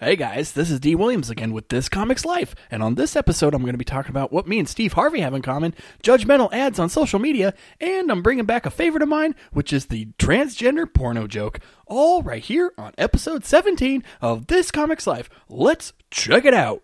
Hey guys, this is D. Williams again with This Comics Life, and on this episode, I'm going to be talking about what me and Steve Harvey have in common, judgmental ads on social media, and I'm bringing back a favorite of mine, which is the transgender porno joke, all right here on episode 17 of This Comics Life. Let's check it out.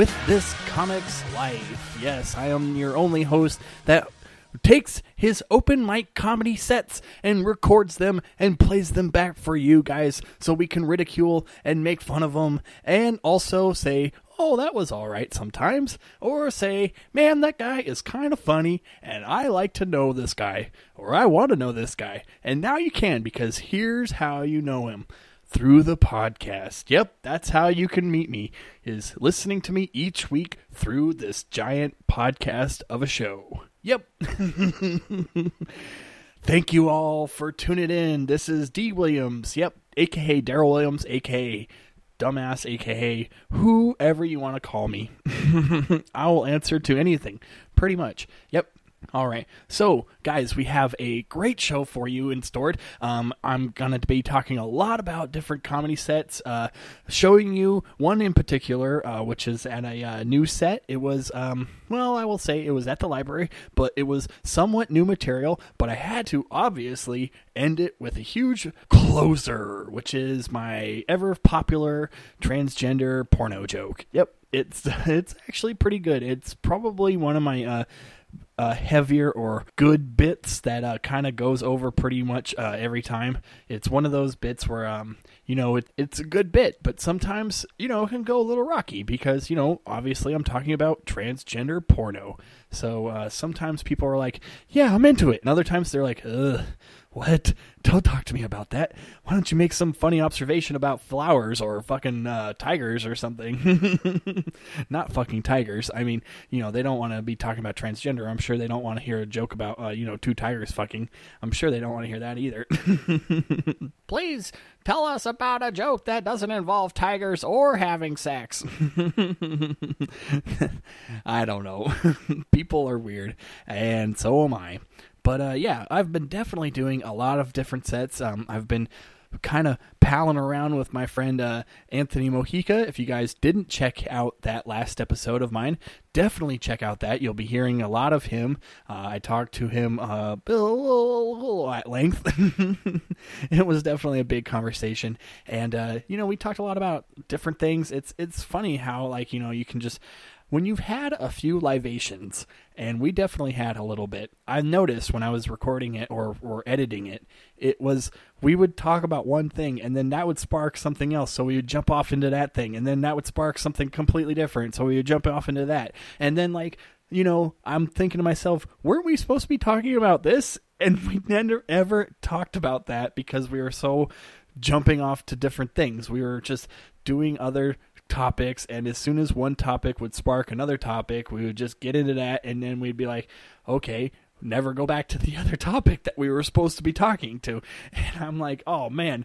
With This Comics Life. Yes, I am your only host that takes his open mic comedy sets and records them and plays them back for you guys so we can ridicule and make fun of them and also say, oh, that was all right sometimes, or say, man, that guy is kind of funny and I like to know this guy, or I want to know this guy. And now you can because here's how you know him through the podcast. Yep, that's how you can meet me is listening to me each week through this giant podcast of a show. Yep. Thank you all for tuning in. This is D Williams. Yep, aka Daryl Williams, aka dumbass, aka whoever you want to call me. I will answer to anything, pretty much. Yep. All right. So, guys, we have a great show for you in stored. Um, I'm going to be talking a lot about different comedy sets, uh, showing you one in particular, uh, which is at a uh, new set. It was, um, well, I will say it was at the library, but it was somewhat new material, but I had to obviously end it with a huge closer, which is my ever popular transgender porno joke. Yep. It's it's actually pretty good. It's probably one of my uh, heavier or good bits that uh, kind of goes over pretty much uh, every time. It's one of those bits where, um, you know, it, it's a good bit, but sometimes, you know, it can go a little rocky because, you know, obviously I'm talking about transgender porno. So uh, sometimes people are like, yeah, I'm into it. And other times they're like, ugh, what? Don't talk to me about that. Why don't you make some funny observation about flowers or fucking uh, tigers or something? Not fucking tigers. I mean, you know, they don't want to be talking about transgender. I'm sure they don't want to hear a joke about, uh, you know, two tigers fucking. I'm sure they don't want to hear that either. Please tell us about a joke that doesn't involve tigers or having sex. I don't know. People are weird, and so am I. But uh, yeah, I've been definitely doing a lot of different sets. Um, I've been kind of palling around with my friend uh, Anthony Mojica. If you guys didn't check out that last episode of mine, definitely check out that. You'll be hearing a lot of him. Uh, I talked to him uh, at length. it was definitely a big conversation, and uh, you know we talked a lot about different things. It's it's funny how like you know you can just when you've had a few libations, and we definitely had a little bit, I noticed when I was recording it or, or editing it, it was we would talk about one thing and then that would spark something else. So we would jump off into that thing and then that would spark something completely different. So we would jump off into that. And then, like, you know, I'm thinking to myself, weren't we supposed to be talking about this? And we never ever talked about that because we were so jumping off to different things. We were just doing other topics and as soon as one topic would spark another topic we would just get into that and then we'd be like okay never go back to the other topic that we were supposed to be talking to. And i'm like oh man.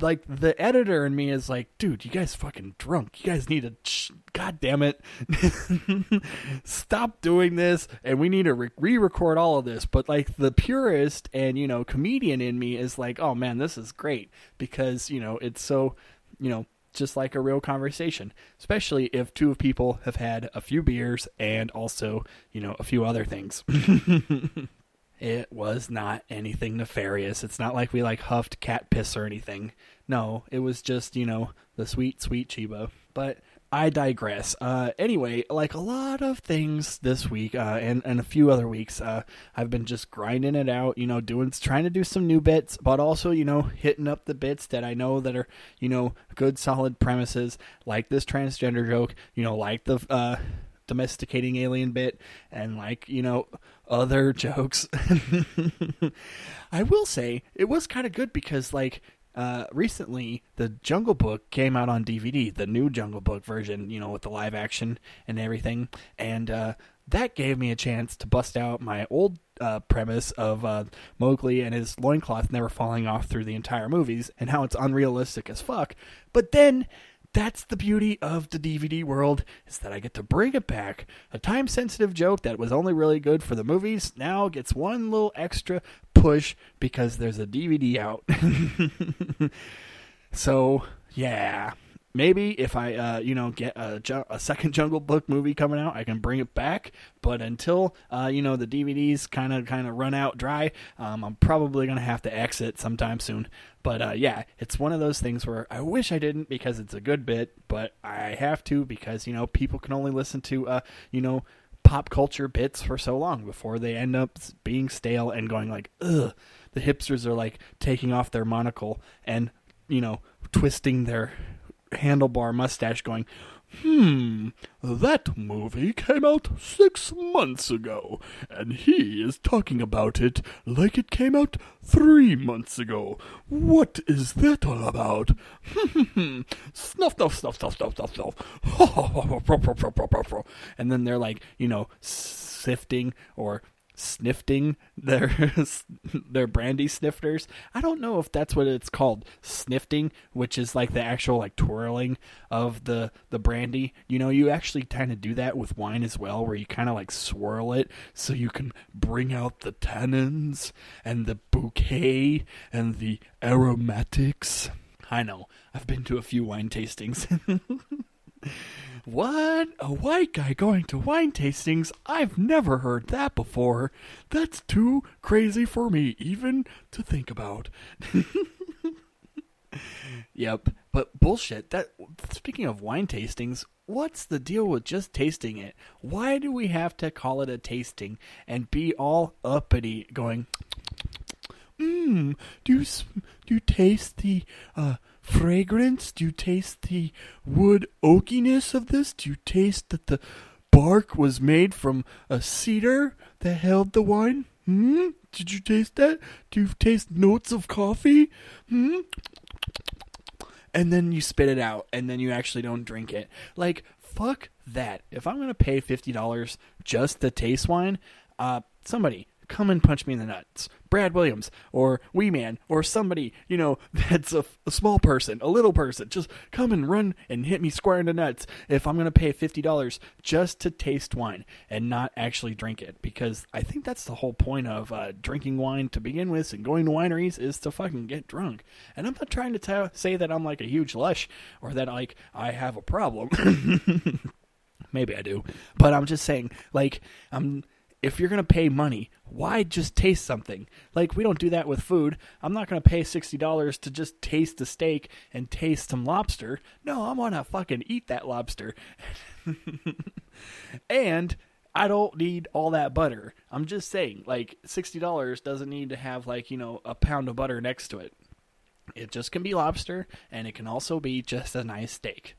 Like the editor in me is like dude you guys fucking drunk. You guys need to god damn it. Stop doing this and we need to re-record all of this. But like the purist and you know comedian in me is like oh man this is great because you know it's so you know just like a real conversation, especially if two people have had a few beers and also, you know, a few other things. it was not anything nefarious. It's not like we like huffed cat piss or anything. No, it was just, you know, the sweet, sweet Chiba. But I digress. Uh, anyway, like a lot of things this week uh, and and a few other weeks, uh, I've been just grinding it out. You know, doing trying to do some new bits, but also you know hitting up the bits that I know that are you know good solid premises, like this transgender joke. You know, like the uh, domesticating alien bit, and like you know other jokes. I will say it was kind of good because like uh, recently the Jungle Book came out on DVD, the new Jungle Book version, you know, with the live action and everything, and uh, that gave me a chance to bust out my old uh, premise of uh, Mowgli and his loincloth never falling off through the entire movies and how it's unrealistic as fuck. But then that's the beauty of the DVD world is that I get to bring it back. A time sensitive joke that was only really good for the movies now gets one little extra push because there's a DVD out. so, yeah, maybe if I, uh, you know, get a, a, second Jungle Book movie coming out, I can bring it back. But until, uh, you know, the DVDs kind of kind of run out dry, um, I'm probably gonna have to exit sometime soon. But uh, yeah, it's one of those things where I wish I didn't because it's a good bit, but I have to because you know people can only listen to, uh, you know. Pop culture bits for so long before they end up being stale and going like, ugh. The hipsters are like taking off their monocle and you know twisting their handlebar mustache going, Hmm, that movie came out six months ago, and he is talking about it like it came out three months ago. What is that all about? snuff, snuff, snuff, snuff, snuff, snuff, snuff. and then they're like, you know, sifting or snifting their their brandy snifters. I don't know if that's what it's called, snifting, which is like the actual like twirling of the the brandy. You know, you actually kind of do that with wine as well, where you kind of like swirl it so you can bring out the tannins and the bouquet and the aromatics. I know. I've been to a few wine tastings. What? A white guy going to wine tastings? I've never heard that before. That's too crazy for me even to think about. yep, but bullshit. That speaking of wine tastings, what's the deal with just tasting it? Why do we have to call it a tasting and be all uppity going Mmm, do you do you taste the uh fragrance? Do you taste the wood oakiness of this? Do you taste that the bark was made from a cedar that held the wine? Hmm? Did you taste that? Do you taste notes of coffee? Hmm? And then you spit it out, and then you actually don't drink it. Like, fuck that. If I'm gonna pay $50 just to taste wine, uh, somebody come and punch me in the nuts. Brad Williams or Wee Man or somebody, you know, that's a, a, small person, a little person. Just come and run and hit me square in the nuts if I'm going to pay $50 just to taste wine and not actually drink it. Because I think that's the whole point of uh, drinking wine to begin with and going to wineries is to fucking get drunk. And I'm not trying to t- say that I'm like a huge lush or that like I have a problem. Maybe I do. But I'm just saying, like, I'm if you're going to pay money, why just taste something? Like, we don't do that with food. I'm not going to pay $60 to just taste a steak and taste some lobster. No, I'm going to fucking eat that lobster. and I don't need all that butter. I'm just saying, like, $60 doesn't need to have, like, you know, a pound of butter next to it. It just can be lobster, and it can also be just a nice steak.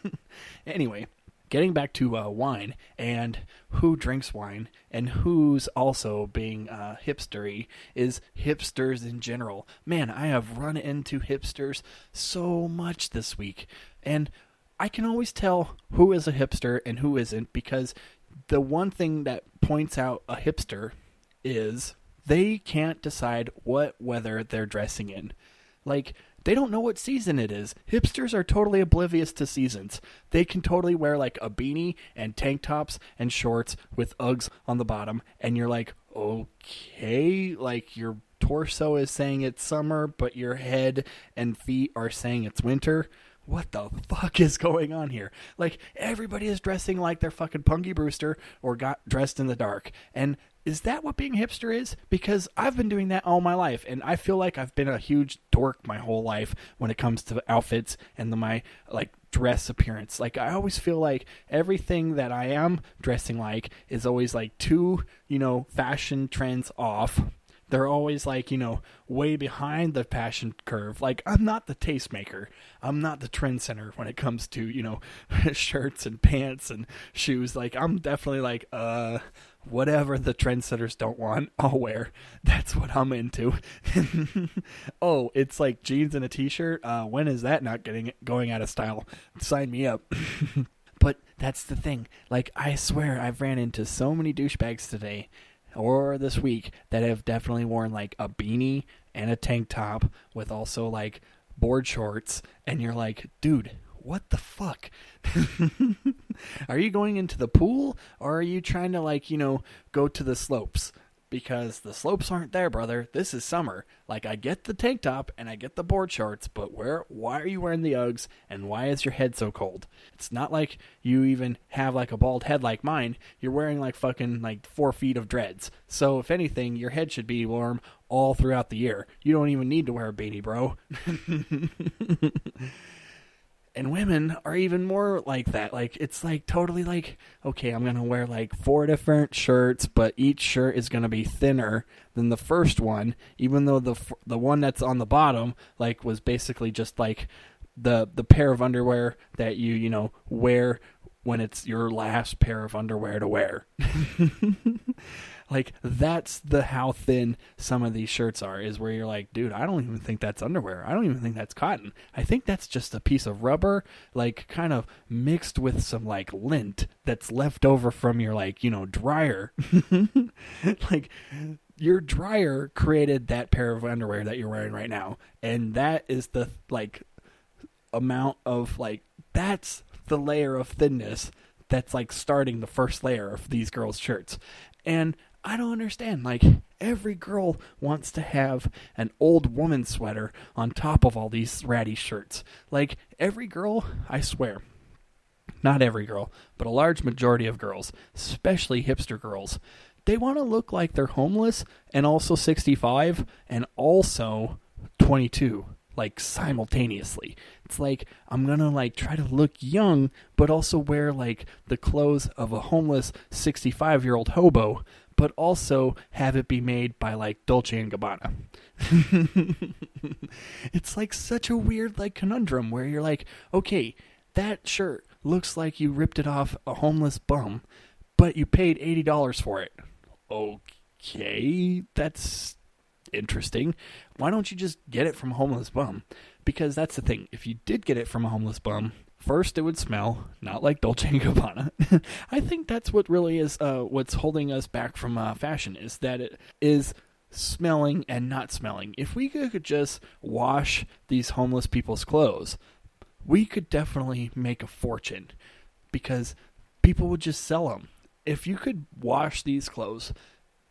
anyway, getting back to uh, wine and who drinks wine and who's also being uh, hipstery is hipsters in general. Man, I have run into hipsters so much this week, and I can always tell who is a hipster and who isn't because the one thing that points out a hipster is they can't decide what weather they're dressing in. Like, they don't know what season it is. Hipsters are totally oblivious to seasons. They can totally wear like a beanie and tank tops and shorts with Uggs on the bottom, and you're like, okay, like your torso is saying it's summer, but your head and feet are saying it's winter. What the fuck is going on here? Like everybody is dressing like they're fucking Punky Brewster or got dressed in the dark, and is that what being hipster is? Because I've been doing that all my life, and I feel like I've been a huge dork my whole life when it comes to outfits and the, my like dress appearance. Like I always feel like everything that I am dressing like is always like two, you know, fashion trends off. They're always like, you know, way behind the fashion curve. Like I'm not the tastemaker. I'm not the trend center when it comes to, you know, shirts and pants and shoes. Like I'm definitely like, uh whatever the trendsetters don't want, I'll wear. That's what I'm into. oh, it's like jeans and a t-shirt. Uh, when is that not getting going out of style? Sign me up. but that's the thing. Like I swear, I've ran into so many douchebags today or this week that have definitely worn like a beanie and a tank top with also like board shorts, and you're like, dude, what the fuck? are you going into the pool or are you trying to like, you know, go to the slopes? Because the slopes aren't there, brother. This is summer. Like I get the tank top and I get the board shorts, but where why are you wearing the Uggs and why is your head so cold? It's not like you even have like a bald head like mine. You're wearing like fucking like four feet of dreads. So if anything, your head should be warm all throughout the year. You don't even need to wear a beanie, bro. and women are even more like that. Like it's like totally like okay i'm gonna wear like four different shirts but each shirt is gonna be thinner than the first one even though the the one that's on the bottom like was basically just like the the pair of underwear that you you know wear when it's your last pair of underwear to wear Like that's the how thin some of these shirts are is where you're like, dude, I don't even think that's underwear. I don't even think that's cotton. I think that's just a piece of rubber like kind of mixed with some like lint that's left over from your like, you know, dryer. like your dryer created that pair of underwear that you're wearing right now and that is the like amount of like that's the layer of thinness that's like starting the first layer of these girls' shirts. And I don't understand. Like, every girl wants to have an old woman sweater on top of all these ratty shirts. Like, every girl, I swear, not every girl, but a large majority of girls, especially hipster girls, they want to look like they're homeless and also 65 and also 22 like simultaneously. It's like I'm going to like try to look young but also wear like the clothes of a homeless 65-year-old hobo but also have it be made by like Dolce and Gabbana. it's like such a weird like conundrum where you're like, okay, that shirt looks like you ripped it off a homeless bum, but you paid eighty dollars for it. Okay, that's interesting. Why don't you just get it from a homeless bum? Because that's the thing. If you did get it from a homeless bum, First, it would smell not like Dolce and Gabbana. I think that's what really is uh, what's holding us back from uh, fashion is that it is smelling and not smelling. If we could just wash these homeless people's clothes, we could definitely make a fortune because people would just sell them. If you could wash these clothes,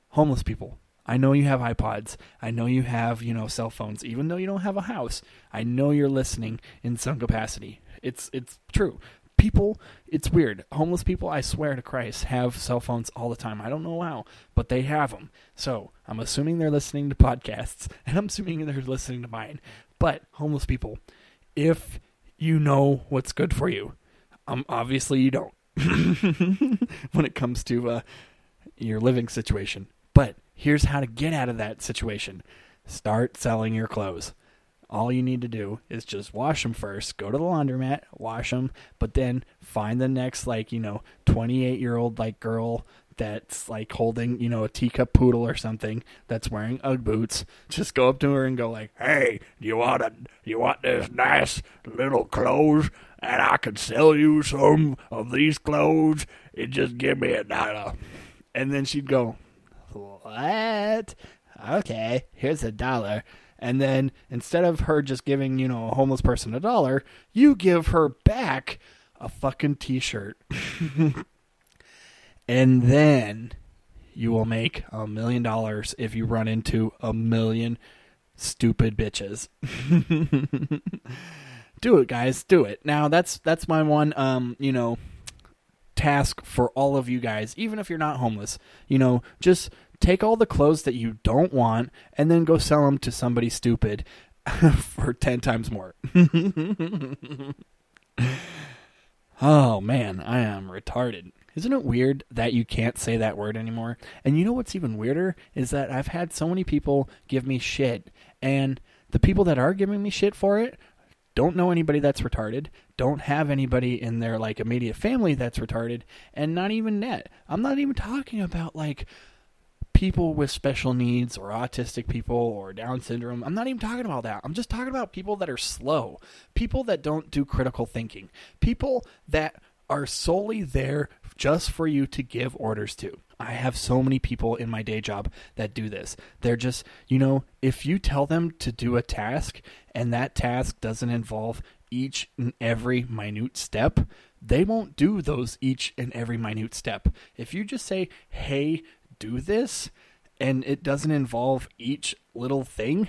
homeless people, I know you have iPods. I know you have, you know, cell phones. Even though you don't have a house, I know you're listening in some capacity. It's it's true. People, it's weird. Homeless people, I swear to Christ, have cell phones all the time. I don't know how, but they have them. So I'm assuming they're listening to podcasts, and I'm assuming they're listening to mine. But homeless people, if you know what's good for you, um, obviously you don't when it comes to uh, your living situation. But here's how to get out of that situation: start selling your clothes all you need to do is just wash them first. Go to the laundromat, wash them, but then find the next like you know 28 year old like girl that's like holding you know a teacup poodle or something that's wearing UGG boots. Just go up to her and go like, "Hey, do you want a you want this nice little clothes?" And I can sell you some of these clothes. And just give me a dollar. And then she'd go, What? Okay, here's a dollar and then instead of her just giving you know a homeless person a dollar you give her back a fucking t-shirt. And then you will make a million dollars if you run into a million stupid bitches. Do it guys. Do it. Now that's that's my one um you know task for all of you guys even if you're not homeless. You know just take all the clothes that you don't want and then go sell them to somebody stupid for 10 times more. oh man, I am retarded. Isn't it weird that you can't say that word anymore? And you know what's even weirder is that I've had so many people give me shit and the people that are giving me shit for it don't know anybody that's retarded, don't have anybody in their like immediate family that's retarded, and not even that. I'm not even talking about like people with special needs or autistic people or Down syndrome. I'm not even talking about that. I'm just talking about people that are slow, people that don't do critical thinking, people that are solely there just for you to give orders to. I have so many people in my day job that do this. They're just, you know, if you tell them to do a task and that task doesn't involve each and every minute step, they won't do those each and every minute step. If you just say, hey, do this, and it doesn't involve each little thing,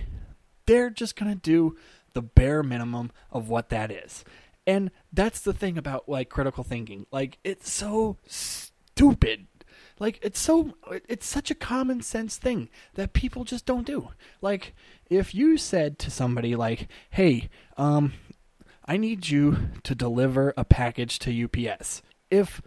they're just going to do the bare minimum of what that is. And that's the thing about like critical thinking. Like it's so stupid. Like it's so it's such a common sense thing that people just don't do. Like if you said to somebody like, "Hey, um I need you to deliver a package to UPS." If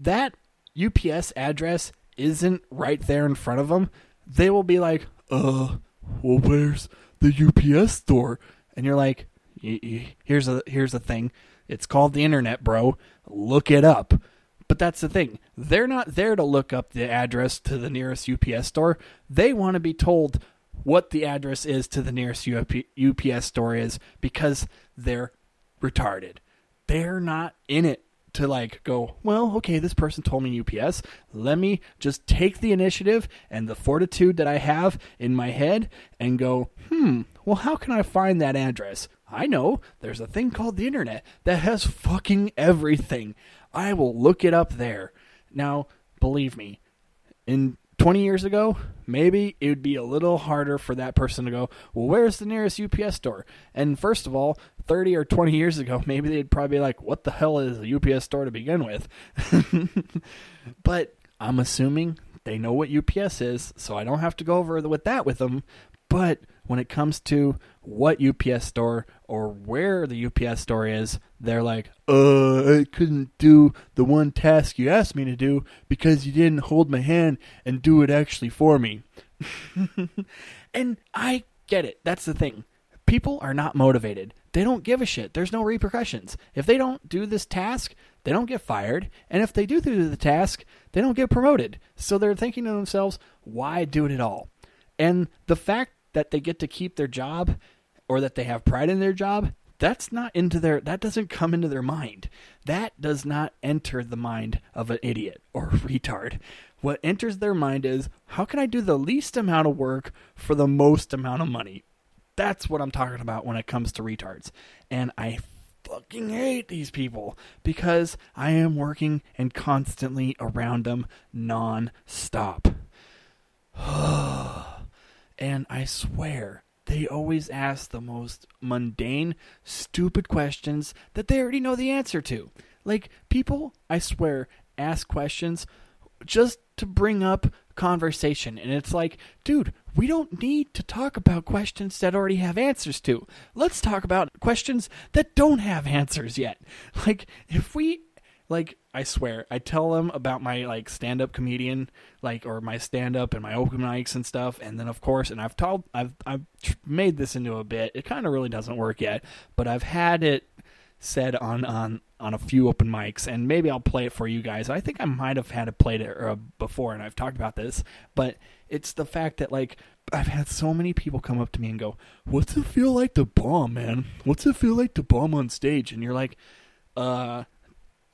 that UPS address isn't right there in front of them, they will be like, "Uh, well where's the UPS store?" And you're like, here's a here's a thing. It's called the internet, bro. Look it up. But that's the thing. They're not there to look up the address to the nearest UPS store. They want to be told what the address is to the nearest UPS store is because they're retarded. They're not in it to like go, well, okay, this person told me UPS. Let me just take the initiative and the fortitude that I have in my head and go, hmm, well, how can I find that address? I know there's a thing called the internet that has fucking everything. I will look it up there. Now, believe me, in 20 years ago, maybe it would be a little harder for that person to go, well, where's the nearest UPS store? And first of all, 30 or 20 years ago, maybe they'd probably be like, what the hell is a UPS store to begin with? but I'm assuming they know what UPS is, so I don't have to go over with that with them. But when it comes to what UPS store or where the UPS store is, they're like, uh, I couldn't do the one task you asked me to do because you didn't hold my hand and do it actually for me. and I get it. That's the thing. People are not motivated. They don't give a shit. There's no repercussions. If they don't do this task, they don't get fired. And if they do do the task, they don't get promoted. So they're thinking to themselves, why do it at all? And the fact that they get to keep their job or that they have pride in their job, that's not into their that doesn't come into their mind. That does not enter the mind of an idiot or retard. What enters their mind is how can I do the least amount of work for the most amount of money? That's what I'm talking about when it comes to retards. And I fucking hate these people because I am working and constantly around them non-stop. And I swear, they always ask the most mundane, stupid questions that they already know the answer to. Like, people, I swear, ask questions just to bring up conversation. And it's like, dude, we don't need to talk about questions that already have answers to. Let's talk about questions that don't have answers yet. Like, if we like I swear, I tell them about my like stand up comedian, like or my stand up and my open mics and stuff, and then of course, and I've told I've I've made this into a bit. It kind of really doesn't work yet, but I've had it said on on on a few open mics, and maybe I'll play it for you guys. I think I might have had it played it uh, before, and I've talked about this, but it's the fact that like I've had so many people come up to me and go, "What's it feel like to bomb, man? What's it feel like to bomb on stage?" And you're like, "Uh."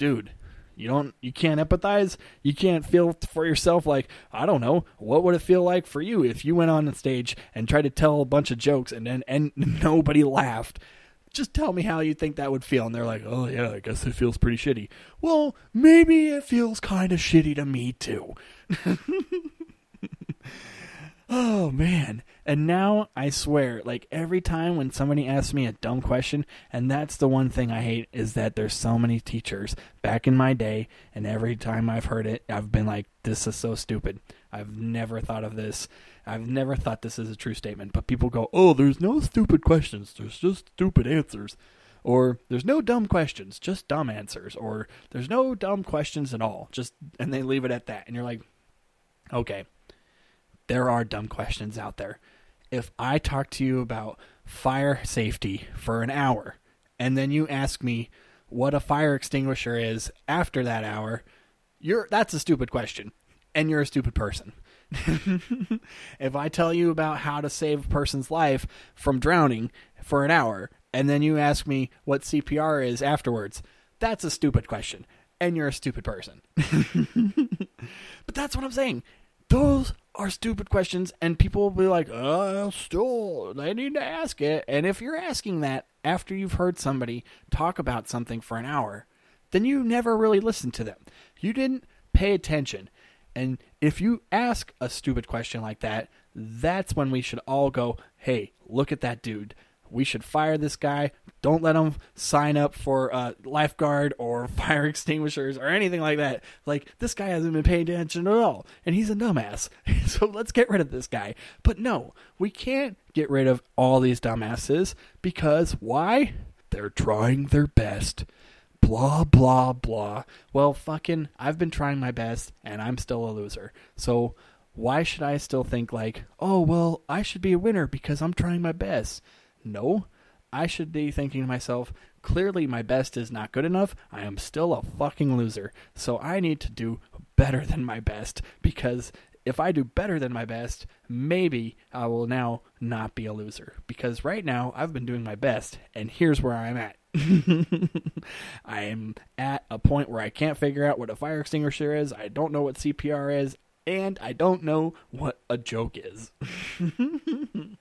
Dude, you don't you can't empathize? You can't feel for yourself like i don't know what would it feel like for you if you went on the stage and tried to tell a bunch of jokes and then and nobody laughed? Just tell me how you think that would feel. And they're like oh yeah i guess it feels pretty shitty. Well maybe it feels kind of shitty to me too. Oh man and now I swear, like every time when somebody asks me a dumb question, and that's the one thing I hate is that there's so many teachers back in my day, and every time I've heard it, I've been like, this is so stupid. I've never thought of this. I've never thought this is a true statement. But people go, oh, there's no stupid questions, there's just stupid answers. Or there's no dumb questions, just dumb answers. Or there's no dumb questions at all. Just and they leave it at that. And you're like, okay, there are dumb questions out there if I talk to you about fire safety for an hour and then you ask me what a fire extinguisher is after that hour, you're that's a stupid question, and you're a stupid person. if I tell you about how to save a person's life from drowning for an hour, and then you ask me what CPR is afterwards, that's a stupid question, and you're a stupid person. but that's what I'm saying. Those are stupid questions, and people will be like, "Uh, still, they need to ask it." And if you're asking that after you've heard somebody talk about something for an hour, then you never really listened to them. You didn't pay attention. And if you ask a stupid question like that, that's when we should all go, "Hey, look at that dude." we should fire this guy. Don't let them sign up for uh, lifeguard or fire extinguishers or anything like that. Like, this guy hasn't been paying attention at all, and he's a dumbass. so let's get rid of this guy. But no, we can't get rid of all these dumbasses because why? They're trying their best. Blah, blah, blah. Well, fucking, I've been trying my best, and I'm still a loser. So why should I still think like, oh, well, I should be a winner because I'm trying my best? No, I should be thinking to myself, clearly my best is not good enough. I am still a fucking loser. So I need to do better than my best because if I do better than my best, maybe I will now not be a loser. Because right now I've been doing my best, and here's where I'm at. I am at a point where I can't figure out what a fire extinguisher is. I don't know what CPR is, and I don't know what a joke is.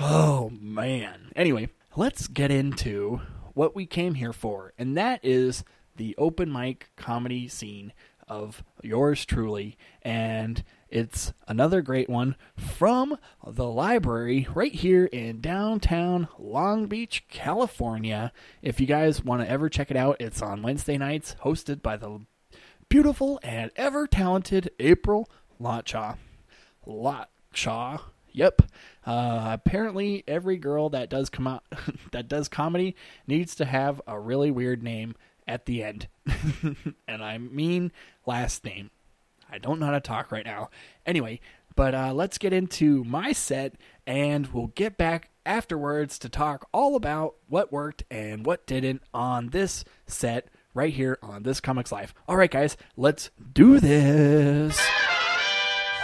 Oh, man. Anyway, let's get into what we came here for, and that is the open mic comedy scene of yours truly. And it's another great one from the library right here in downtown Long Beach, California. If you guys want to ever check it out, it's on Wednesday nights, hosted by the beautiful and ever talented April Lotshaw. Lotshaw. Yep. Uh, apparently, every girl that does come out that does comedy needs to have a really weird name at the end, and I mean last name. I don't know how to talk right now. Anyway, but uh, let's get into my set, and we'll get back afterwards to talk all about what worked and what didn't on this set right here on this Comics Life. All right, guys, let's do this.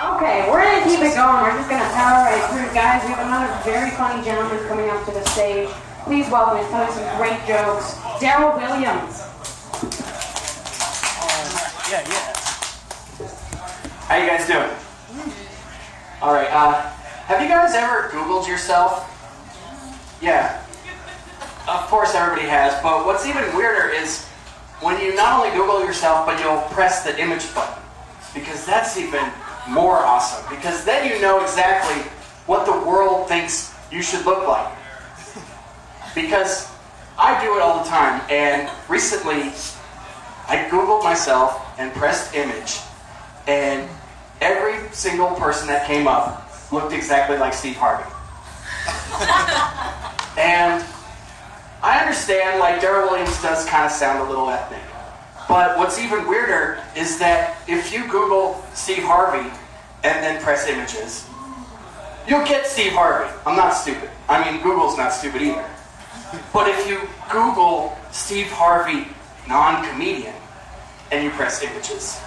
Okay, we're going to keep it going. We're just going to power right through. Guys, we have another very funny gentleman coming up to the stage. Please welcome, he's telling some great jokes, Daryl Williams. Yeah, yeah. How you guys doing? All right. Uh, have you guys ever Googled yourself? Yeah. Of course, everybody has. But what's even weirder is when you not only Google yourself, but you'll press the image button, because that's even more awesome because then you know exactly what the world thinks you should look like. Because I do it all the time, and recently I Googled myself and pressed image, and every single person that came up looked exactly like Steve Harvey. and I understand, like, Daryl Williams does kind of sound a little ethnic. But what's even weirder is that if you Google Steve Harvey and then press images, you'll get Steve Harvey. I'm not stupid. I mean, Google's not stupid either. But if you Google Steve Harvey non comedian and you press images,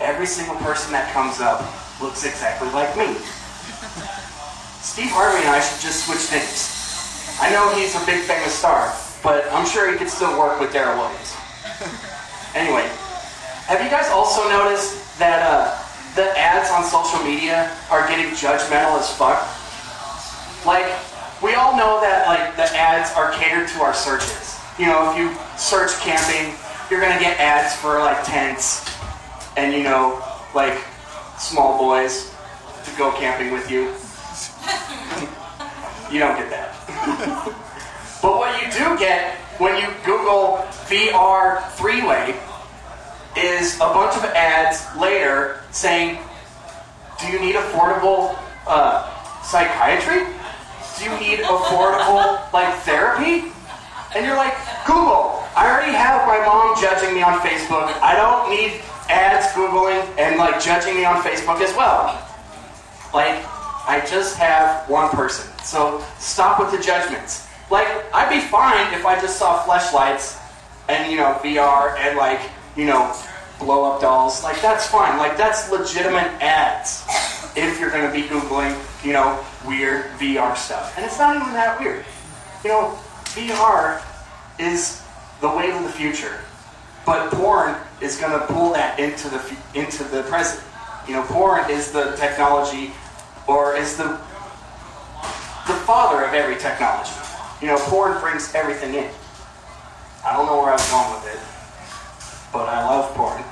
every single person that comes up looks exactly like me. Steve Harvey and I should just switch names. I know he's a big famous star, but I'm sure he could still work with Daryl Williams. Anyway, have you guys also noticed that uh, the ads on social media are getting judgmental as fuck? Like, we all know that like the ads are catered to our searches. You know, if you search camping, you're gonna get ads for like tents and you know, like small boys to go camping with you. you don't get that. but what you do get when you Google VR three way is a bunch of ads later saying, Do you need affordable uh, psychiatry? Do you need affordable like therapy? And you're like, Google, I already have my mom judging me on Facebook. I don't need ads Googling and like judging me on Facebook as well. Like, I just have one person. So stop with the judgments. Like, I'd be fine if I just saw flashlights and, you know, VR and, like, you know, blow up dolls. Like, that's fine. Like, that's legitimate ads if you're going to be Googling, you know, weird VR stuff. And it's not even that weird. You know, VR is the wave of the future. But porn is going to pull that into the into the present. You know, porn is the technology, or is the the father of every technology. You know, porn brings everything in. I don't know where I'm going with it, but I love porn.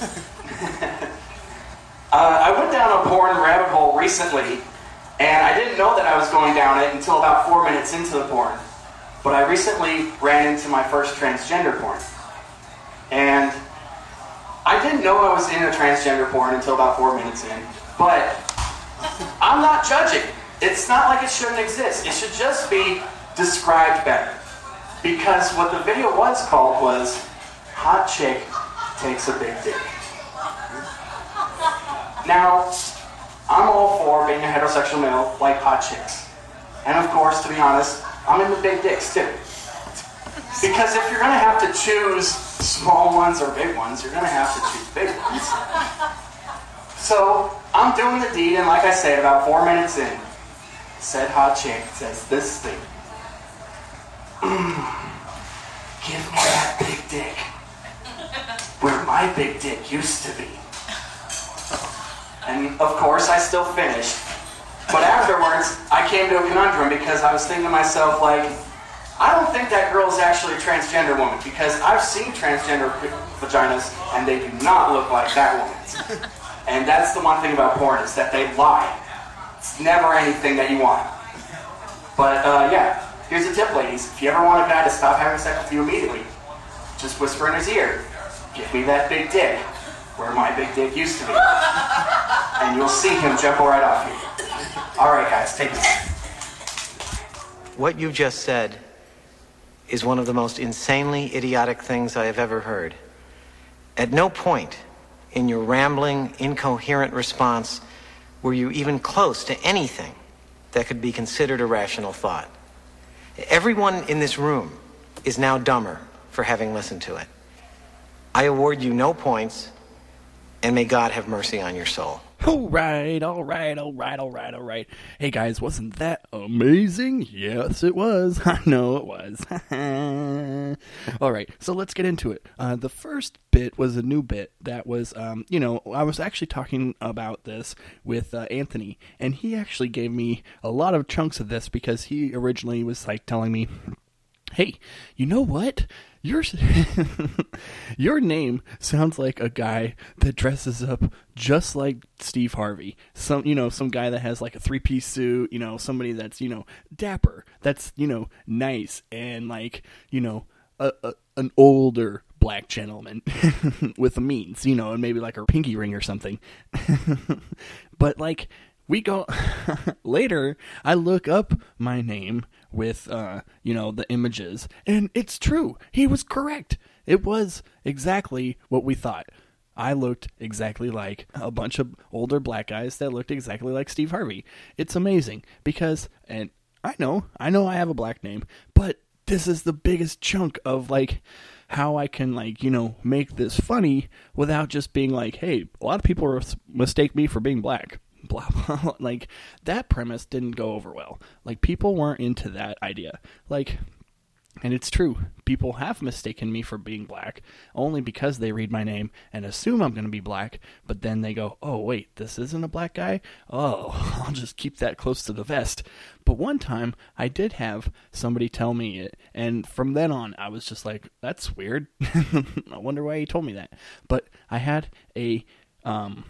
uh, I went down a porn rabbit hole recently, and I didn't know that I was going down it until about four minutes into the porn. But I recently ran into my first transgender porn. And I didn't know I was in a transgender porn until about four minutes in. But I'm not judging. It's not like it shouldn't exist. It should just be described better. Because what the video was called was Hot Chick Takes a Big Dick. Now, I'm all for being a heterosexual male like hot chicks. And of course, to be honest, I'm into big dicks too. Because if you're gonna have to choose small ones or big ones, you're gonna have to choose big ones. So I'm doing the deed, and like I said, about four minutes in, said hot chick says this thing. Give me that big dick. Where my big dick used to be. And of course, I still finished. But afterwards, I came to a conundrum because I was thinking to myself, like, I don't think that girl is actually a transgender woman because I've seen transgender vaginas and they do not look like that woman's. And that's the one thing about porn is that they lie. It's never anything that you want. But uh, yeah, here's a tip, ladies. If you ever want a guy to stop having sex with you immediately, just whisper in his ear, "Give me that big dick, where my big dick used to be," and you'll see him jump right off you. All right, guys, take it. What you just said is one of the most insanely idiotic things I have ever heard. At no point in your rambling, incoherent response were you even close to anything that could be considered a rational thought. Everyone in this room is now dumber for having listened to it. I award you no points, and may God have mercy on your soul. All right, all right, all right, all right, all right. Hey guys, wasn't that amazing? Yes, it was. I know it was. all right, so let's get into it. Uh, the first bit was a new bit that was, um, you know, I was actually talking about this with uh, Anthony, and he actually gave me a lot of chunks of this because he originally was like telling me, hey, you know what? Your your name sounds like a guy that dresses up just like Steve Harvey. Some you know, some guy that has like a three piece suit, you know, somebody that's, you know, dapper, that's, you know, nice and like, you know, a, a an older black gentleman with the means, you know, and maybe like a pinky ring or something. but like we go later i look up my name with uh you know the images. And it's true. He was correct. It was exactly what we thought. I looked exactly like a bunch of older black guys that looked exactly like steve harvey. It's amazing because and i know i know i have a black name but this is the biggest chunk of like how I can like you know make this funny without just being like, hey, a lot of people mistake me for being black blah blah like that premise didn't go over well. Like people weren't into that idea. Like and it's true. People have mistaken me for being black only because they read my name and assume i'm going to be black but then they go oh wait this isn't a black guy? Oh i'll just keep that close to the vest. But one time i did have somebody tell me it and from then on i was just like that's weird. I wonder why he told me that. But i had a um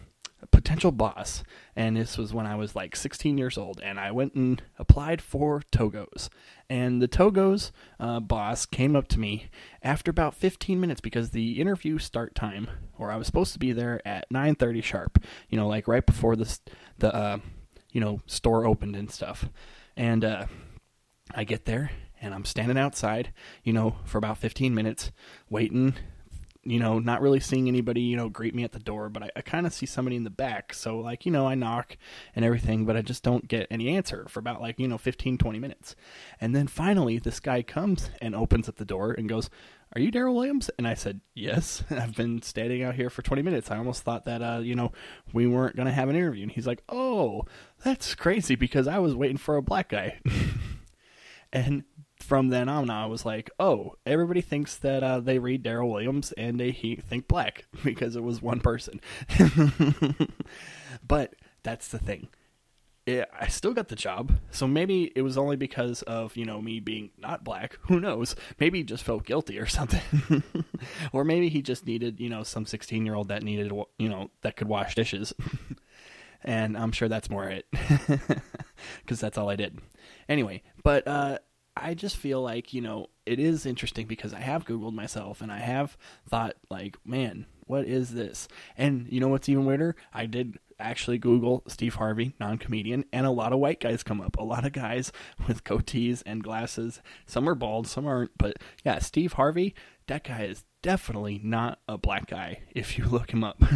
potential boss, and this was when I was like 16 years old, and I went and applied for Togos, and the Togos uh, boss came up to me after about 15 minutes because the interview start time, or I was supposed to be there at 9:30 sharp, you know, like right before the the uh, you know store opened and stuff, and uh, I get there and I'm standing outside, you know, for about 15 minutes, waiting you know, not really seeing anybody, you know, greet me at the door, but I, I kind of see somebody in the back. So, like, you know, I knock and everything, but I just don't get any answer for about, like, you know, 15, 20 minutes. And then finally, this guy comes and opens up the door and goes, Are you Daryl Williams? And I said, Yes. I've been standing out here for 20 minutes. I almost thought that, uh, you know, we weren't going to have an interview. And he's like, Oh, that's crazy because I was waiting for a black guy. and from then on, I was like, oh, everybody thinks that uh, they read Daryl Williams and they he, think black because it was one person. but that's the thing. It, I still got the job, so maybe it was only because of you know me being not black. Who knows? Maybe he just felt guilty or something, or maybe he just needed you know some sixteen year old that needed you know that could wash dishes, and I'm sure that's more it, because that's all I did. Anyway, but uh, I just feel like, you know, it is interesting because I have Googled myself and I have thought, like, man, what is this? And you know what's even weirder? I did actually Google Steve Harvey, non comedian, and a lot of white guys come up. A lot of guys with goatees and glasses. Some are bald, some aren't. But yeah, Steve Harvey, that guy is definitely not a black guy if you look him up.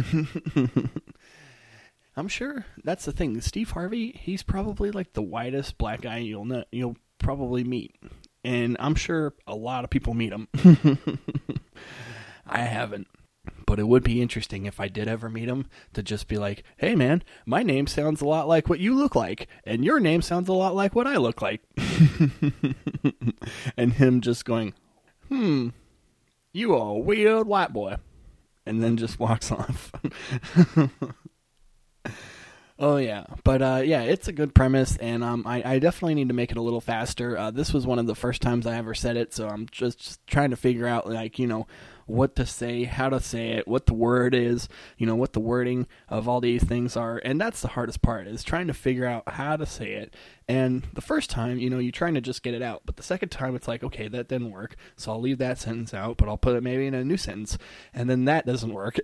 I'm sure that's the thing. Steve Harvey, he's probably like the whitest black guy you'll know, you'll probably meet. And I'm sure a lot of people meet them. I haven't. But it would be interesting if I did ever meet him to just be like, hey man, my name sounds a lot like what you look like, and your name sounds a lot like what I look like. and him just going, hmm, you are a weird white boy. And then just walks off. Oh yeah, but uh, yeah, it's a good premise, and um, I, I, definitely need to make it a little faster. Uh, this was one of the first times I ever said it, so I'm just, just trying to figure out, like, you know, what to say, how to say it, what the word is, you know, what the wording of all these things are. And that's the hardest part is trying to figure out how to say it. And the first time, you know, you're trying to just get it out. But the second time, it's like, okay, that didn't work. So I'll leave that sentence out, but I'll put it maybe in a new sentence. And then that doesn't work.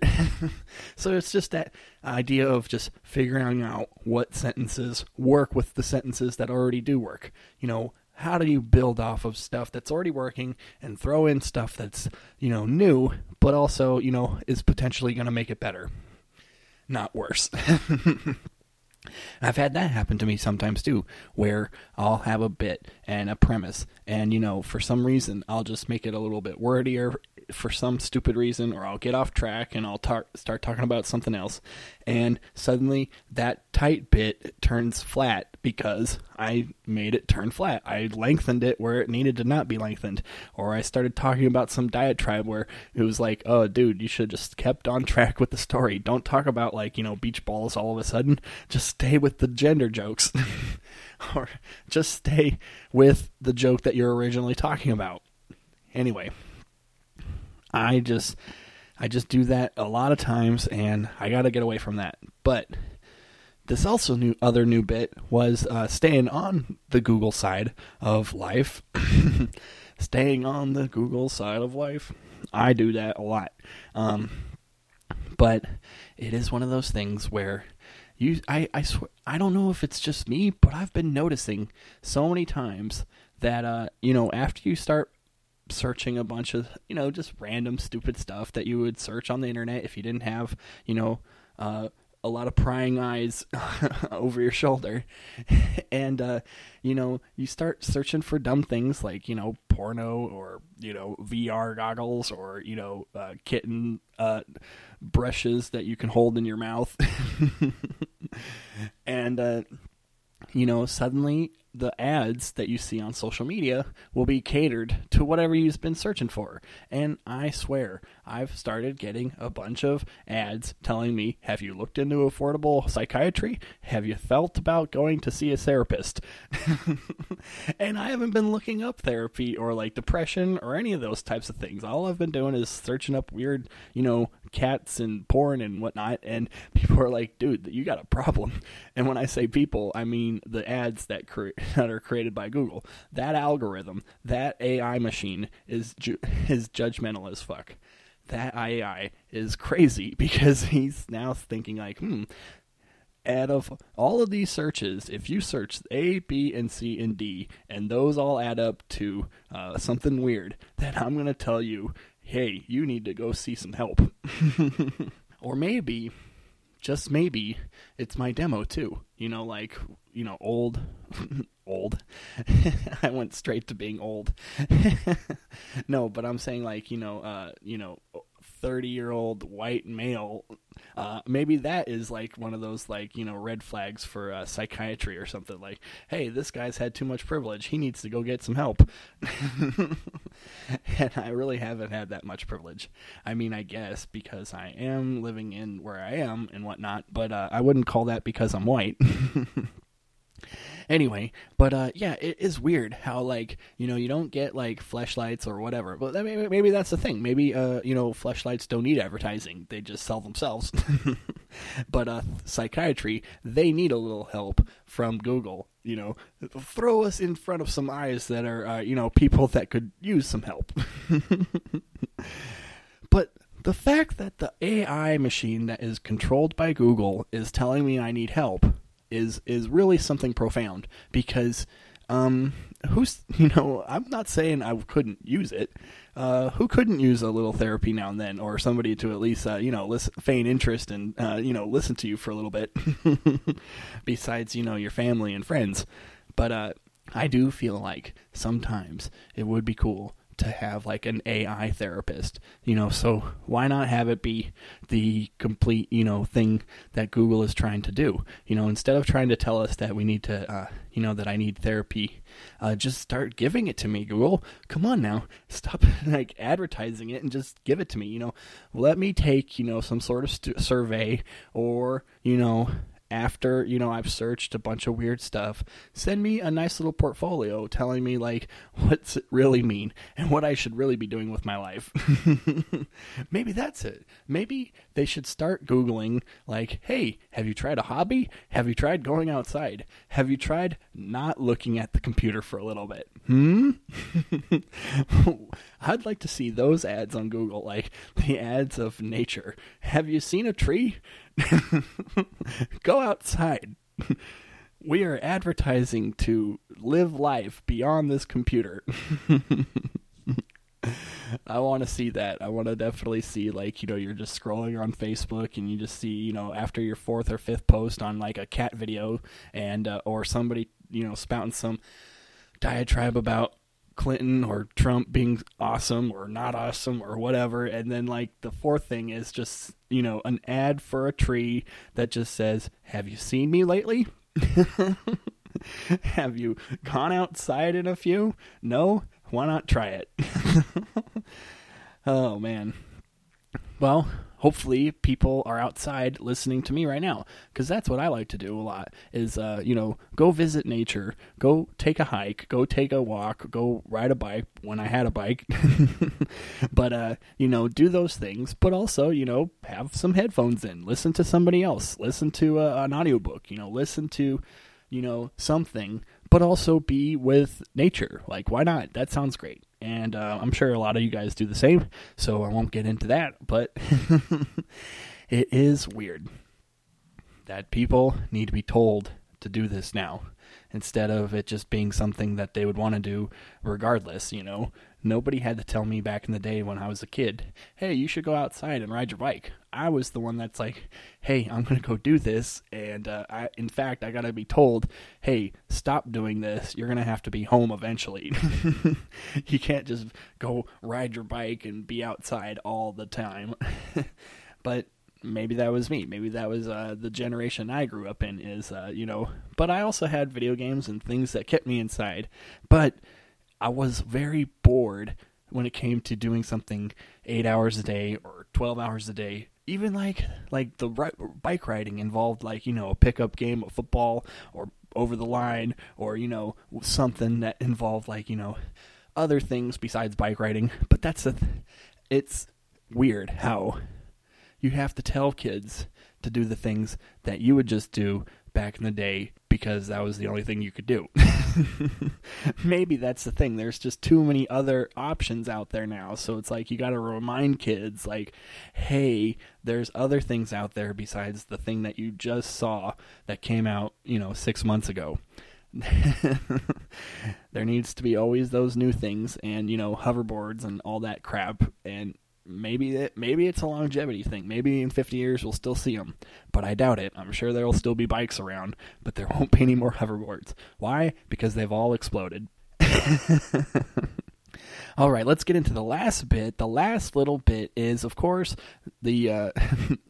so it's just that idea of just figuring out what sentences work with the sentences that already do work. You know, how do you build off of stuff that's already working and throw in stuff that's you know new but also you know is potentially going to make it better not worse? I've had that happen to me sometimes too, where I'll have a bit and a premise, and you know, for some reason, I'll just make it a little bit wordier for some stupid reason, or I'll get off track and I'll tar- start talking about something else, and suddenly that tight bit turns flat because I made it turn flat. I lengthened it where it needed to not be lengthened, or I started talking about some diatribe where it was like, oh, dude, you should just kept on track with the story. Don't talk about like you know beach balls all of a sudden. Just stay with the gender jokes, or just stay with the joke that you're originally talking about. Anyway, I just I just do that a lot of times and I got to get away from that. But this also new other new bit was uh, staying on the Google side of life. staying on the Google side of life. I do that a lot. Um, but it is one of those things where you I I swear I don't know if it's just me, but I've been noticing so many times that uh you know after you start searching a bunch of you know just random stupid stuff that you would search on the internet if you didn't have you know uh, a lot of prying eyes over your shoulder. And uh, you know you start searching for dumb things like you know porno or you know vr goggles or you know uh, kitten uh, brushes that you can hold in your mouth. And uh, you know suddenly the ads that you see on social media will be catered to whatever you've been searching for. And I swear, I've started getting a bunch of ads telling me, Have you looked into affordable psychiatry? Have you felt about going to see a therapist? and I haven't been looking up therapy or like depression or any of those types of things. All I've been doing is searching up weird, you know, cats and porn and whatnot. And people are like, Dude, you got a problem. And when I say people, I mean the ads that create that are created by Google. That algorithm, that AI machine is ju- is judgmental as fuck. That AI is crazy because he's now thinking like, hmm, out of all of these searches, if you search A, B, and C, and D, and those all add up to uh, something weird, then I'm going to tell you hey, you need to go see some help. or maybe, just maybe, it's my demo too. You know, like, you know, old, old. I went straight to being old. no, but I'm saying like, you know, uh, you know, 30 year old white male uh, maybe that is like one of those like you know red flags for uh, psychiatry or something like hey this guy's had too much privilege he needs to go get some help and i really haven't had that much privilege i mean i guess because i am living in where i am and whatnot but uh, i wouldn't call that because i'm white anyway, but uh, yeah, it is weird how like you know you don't get like flashlights or whatever. But maybe, maybe that's the thing. Maybe uh, you know flashlights don't need advertising; they just sell themselves. but uh, psychiatry, they need a little help from Google. You know, throw us in front of some eyes that are uh, you know people that could use some help. but the fact that the AI machine that is controlled by Google is telling me I need help is is really something profound because um, who's you know I'm not saying I couldn't use it. Uh, who couldn't use a little therapy now and then, or somebody to at least uh, you know listen, feign interest and uh, you know listen to you for a little bit, besides you know your family and friends. But uh, I do feel like sometimes it would be cool to have like an AI therapist, you know, so why not have it be the complete, you know, thing that Google is trying to do? You know, instead of trying to tell us that we need to, uh, you know, that I need therapy, uh, just start giving it to me, Google. Come on now, stop like advertising it and just give it to me. You know, let me take, you know, some sort of survey or, you know, after you know I've searched a bunch of weird stuff, send me a nice little portfolio telling me like what's it really mean and what I should really be doing with my life. Maybe that's it. Maybe they should start googling like, "Hey, have you tried a hobby? Have you tried going outside? Have you tried not looking at the computer for a little bit?" Hmm? I'd like to see those ads on Google like the ads of nature. Have you seen a tree? Go outside. We are advertising to live life beyond this computer. I want to see that. I want to definitely see like you know you're just scrolling on Facebook and you just see you know after your fourth or fifth post on like a cat video and uh, or somebody you know spouting some diatribe about Clinton or Trump being awesome or not awesome or whatever. And then, like, the fourth thing is just, you know, an ad for a tree that just says, Have you seen me lately? Have you gone outside in a few? No? Why not try it? oh, man. Well, hopefully people are outside listening to me right now because that's what i like to do a lot is uh, you know go visit nature go take a hike go take a walk go ride a bike when i had a bike. But uh, you know do those things but also you know have some headphones in listen to somebody else listen to uh, an audiobook you know listen to you know something but also be with nature. Like why not? That sounds great and uh, I'm sure a lot of you guys do the same, so I won't get into that, but it is weird that people need to be told to do this now instead of it just being something that they would want to do regardless, you know. Nobody had to tell me back in the day when I was a kid, hey, you should go outside and ride your bike. I was the one that's like, hey, I'm going to go do this. And uh, I, in fact, I got to be told, hey, stop doing this. You're going to have to be home eventually. you can't just go ride your bike and be outside all the time. but maybe that was me. Maybe that was uh, the generation I grew up in. Is uh, you know, but I also had video games and things that kept me inside. But I was very bored when it came to doing something eight hours a day or twelve hours a day. Even like like the bike riding involved like you know a pickup game of football or over the line or you know something that involved like you know other things besides bike riding. But that's a th- it's weird how you have to tell kids to do the things that you would just do back in the day because that was the only thing you could do. Maybe that's the thing. There's just too many other options out there now. So it's like you got to remind kids, like, hey, there's other things out there besides the thing that you just saw that came out, you know, six months ago. there needs to be always those new things and you know hoverboards and all that crap and maybe it maybe it's a longevity thing. Maybe in 50 years we'll still see them but i doubt it. I'm sure there'll still be bikes around but there won't be any more hoverboards. Why? Because they've all exploded. All right let's get into the last bit. The last little bit is of course the uh,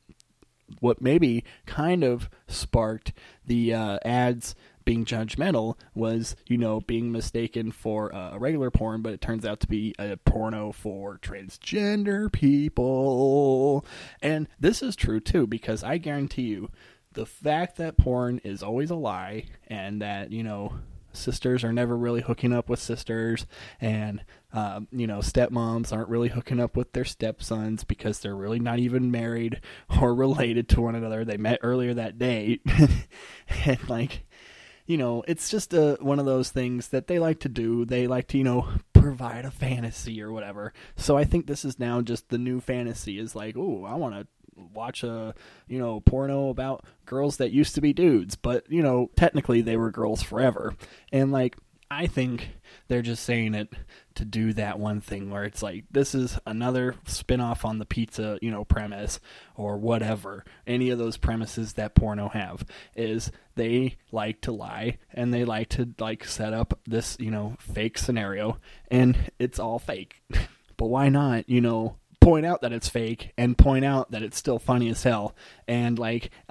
what maybe kind of sparked the uh, ads being judgmental was, you know, being mistaken for uh, a regular porn, but it turns out to be a porno for transgender people. And this is true too, because I guarantee you, the fact that porn is always a lie and that, you know, sisters are never really hooking up with sisters and um, you know stepmoms aren't really hooking up with their stepsons because they're really not even married or related to one another they met earlier that day and like you know, it's just a, one of those things that they like to do. They like to, you know, provide a fantasy or whatever. So I think this is now just the new fantasy is like, oh, I want to watch a, you know, porno about girls that used to be dudes, but, you know, technically they were girls forever. And like, I think they're just saying it to do that one thing where it's like this is another spin-off on the pizza, you know, premise or whatever. Any of those premises that porno have is they like to lie and they like to like set up this, you know, fake scenario and it's all fake. but why not, you know, point out that it's fake and point out that it's still funny as hell and like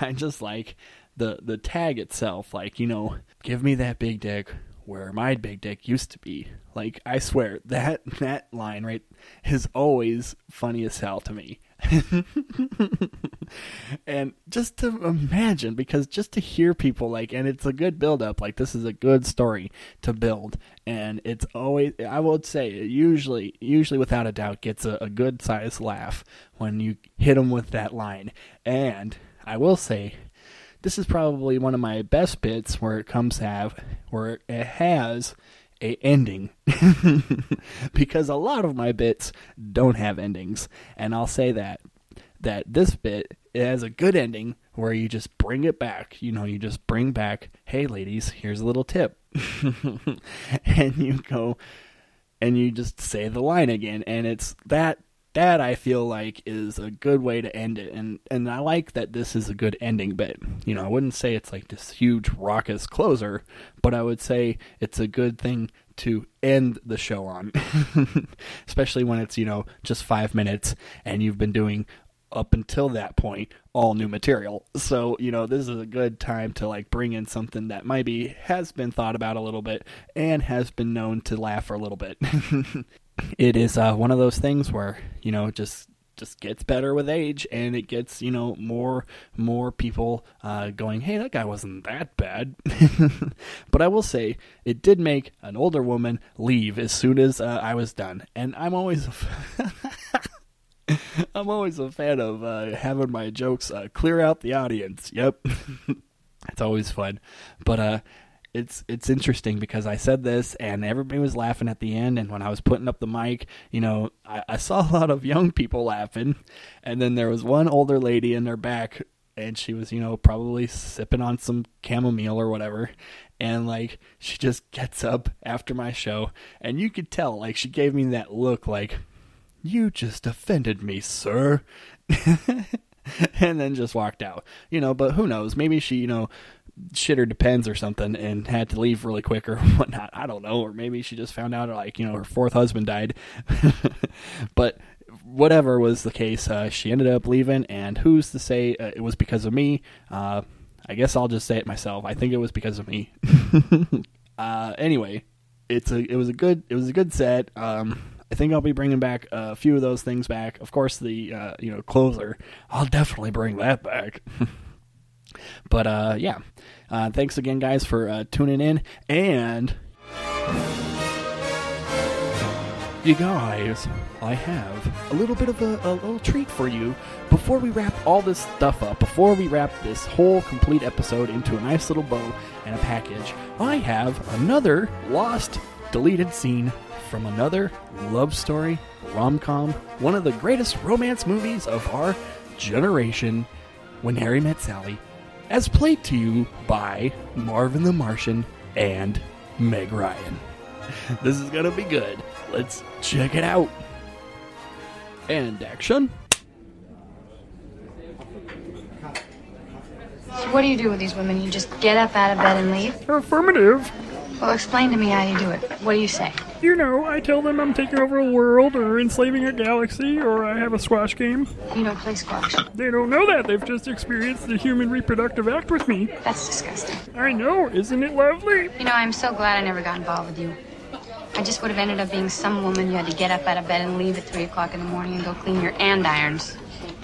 I just like the the tag itself like you know give me that big dick where my big dick used to be. Like i swear that that line right is always funny as hell to me. And just to imagine because just to hear people like and it's a good build up like this is a good story to build. And it's always i would say usually usually without a doubt gets a, a good sized laugh when you hit them with that line. And i will say this is probably one of my best bits where it comes have where it has a ending. Because a lot of my bits don't have endings. And I'll say that that this bit it has a good ending where you just bring it back. You know you just bring back hey ladies here's a little tip. And you go and you just say the line again. And it's that that I feel like is a good way to end it, and and I like that this is a good ending bit. You know, I wouldn't say it's like this huge raucous closer, but I would say it's a good thing to end the show on, especially when it's you know just five minutes and you've been doing up until that point all new material. So, you know, this is a good time to like bring in something that maybe has been thought about a little bit and has been known to laugh for a little bit. it is uh, one of those things where you know just just gets better with age and it gets you know more more people uh, going hey that guy wasn't that bad. But i will say it did make an older woman leave as soon as uh, i was done. And i'm always i'm always a fan of uh, having my jokes uh, clear out the audience. Yep. It's always fun. But uh it's it's interesting because I said this and everybody was laughing at the end. And when I was putting up the mic, you know, I, I saw a lot of young people laughing, and then there was one older lady in their back, and she was, you know, probably sipping on some chamomile or whatever. And like she just gets up after my show, and you could tell, like she gave me that look, like you just offended me, sir. and then just walked out. You know, but who knows? Maybe she, you know, shit her depends or something and had to leave really quick or whatnot. I don't know. Or maybe she just found out like, you know, her fourth husband died. but whatever was the case, uh, she ended up leaving. And who's to say uh, it was because of me? Uh, I guess I'll just say it myself. I think it was because of me. Uh, anyway, it's a it was a good it was a good set. Um, I think I'll be bringing back a few of those things back. Of course, the uh, you know closer. I'll definitely bring that back. But uh, yeah, uh, thanks again, guys, for uh, tuning in. And you guys, I have a little bit of a, a, little treat for you before we wrap all this stuff up. Before we wrap this whole complete episode into a nice little bow and a package, I have another lost, deleted scene from another love story rom com, one of the greatest romance movies of our generation, When Harry Met Sally as played to you by Marvin the Martian and Meg Ryan. This is gonna be good. Let's check it out. And action. So what do you do with these women? You just get up out of bed and leave? Affirmative. Well, explain to me how you do it. What do you say? You know, I tell them I'm taking over a world or enslaving a galaxy or I have a squash game. You don't play squash. They don't know that. They've just experienced the human reproductive act with me. That's disgusting. I know, isn't it lovely? You know, I'm so glad I never got involved with you. I just would have ended up being some woman you had to get up out of bed and leave at 3 o'clock in the morning and go clean your andirons.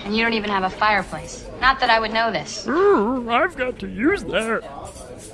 And you don't even have a fireplace. Not that I would know this. Ooh, I've got to use that.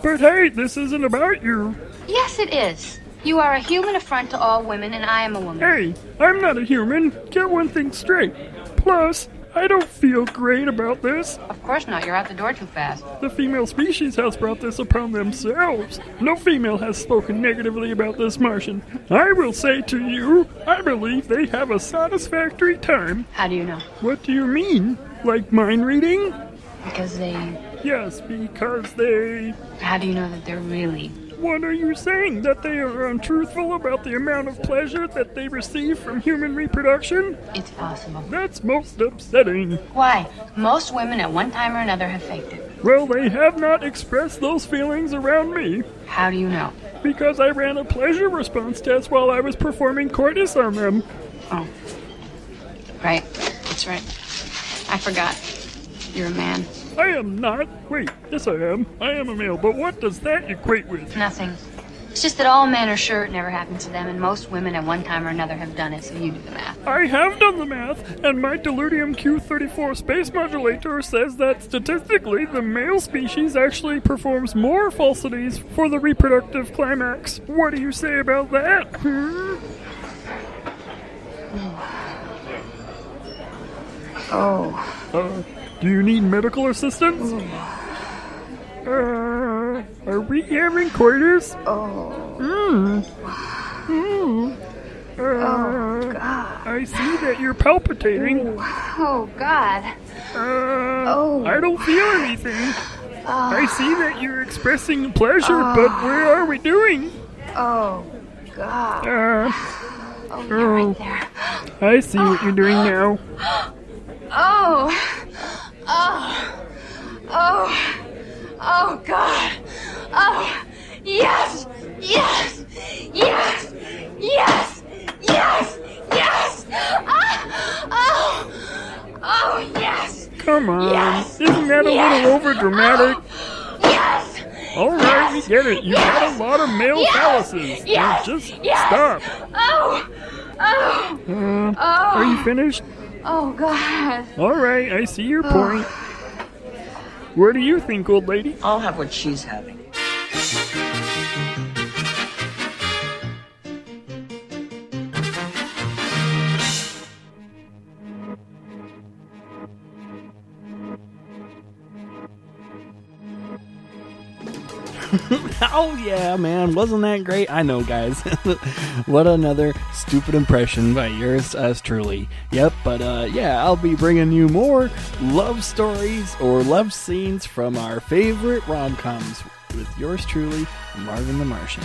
But hey, this isn't about you. Yes, it is. You are a human affront to all women, and I am a woman. Hey, I'm not a human. Get one thing straight. Plus, I don't feel great about this. Of course not. You're out the door too fast. The female species has brought this upon themselves. No female has spoken negatively about this Martian. I will say to you, I believe they have a satisfactory time. How do you know? What do you mean? Like mind reading? Because they. Yes, because they. How do you know that they're really. What are you saying? That they are untruthful about the amount of pleasure that they receive from human reproduction? It's possible. That's most upsetting. Why? Most women at one time or another have faked it. Well, they have not expressed those feelings around me. How do you know? Because I ran a pleasure response test while I was performing coitus on them. Oh. Right. That's right. I forgot. You're a man. I am not. Wait, yes I am. I am a male, but what does that equate with? Nothing. It's just that all men are sure it never happens to them, and most women at one time or another have done it, so you do the math. I have done the math, and my Delirium Q34 space modulator says that statistically, the male species actually performs more falsities for the reproductive climax. What do you say about that? Hmm? Oh. Uh, do you need medical assistance? Uh, are we having coitus? Oh. Mm. Mm. Uh, Oh, God. I see that you're palpitating. Oh, God. Uh, Oh. I don't feel anything. I see that you're expressing pleasure, but where are we doing? Oh, God. Uh, Oh, yeah, right there. I see what you're doing now. Oh. Oh. Oh. Oh, God. Oh. Yes. Yes. Yes. Yes. Yes. Yes. Ah. Oh. Oh, yes. Come on. Yes. Isn't that a Yes. little over dramatic? Yes. All right, we get it. You got a lot of male Yes. Now Yes. just Yes. stop. Oh. Oh. Uh, Oh. are you finished? Oh, God. All right, I see your point. What do you think, old lady? I'll have what she's having. Oh yeah, man, wasn't that great? I know, guys. what another stupid impression by yours as truly. Yep, but uh, yeah, I'll be bringing you more love stories or love scenes from our favorite rom coms with yours truly, Marvin the Martian.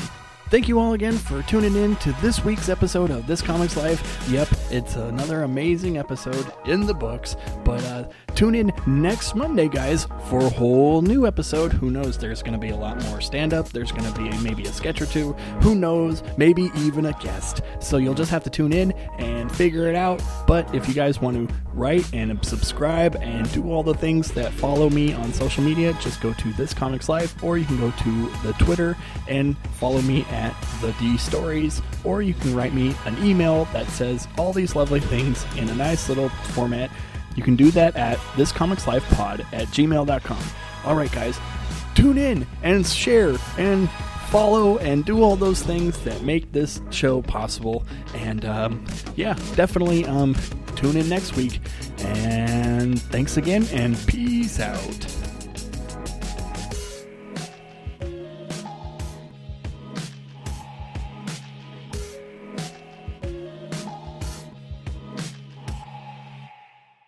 Thank you all again for tuning in to this week's episode of This Comics Life. Yep, it's another amazing episode in the books, but uh, tune in next Monday, guys, for a whole new episode. Who knows? There's going to be a lot more stand up, there's going to be maybe a sketch or two. Who knows? Maybe even a guest. So you'll just have to tune in and figure it out. But if you guys want to write and subscribe and do all the things that follow me on social media, just go to This Comics Life, or you can go to the Twitter and follow me at the D Stories, or you can write me an email that says all these lovely things in a nice little format. You can do that at thiscomicslifepod at gmail.com. All right, guys, tune in and share and follow and do all those things that make this show possible. And um, yeah, definitely um, tune in next week. And thanks again, and peace out.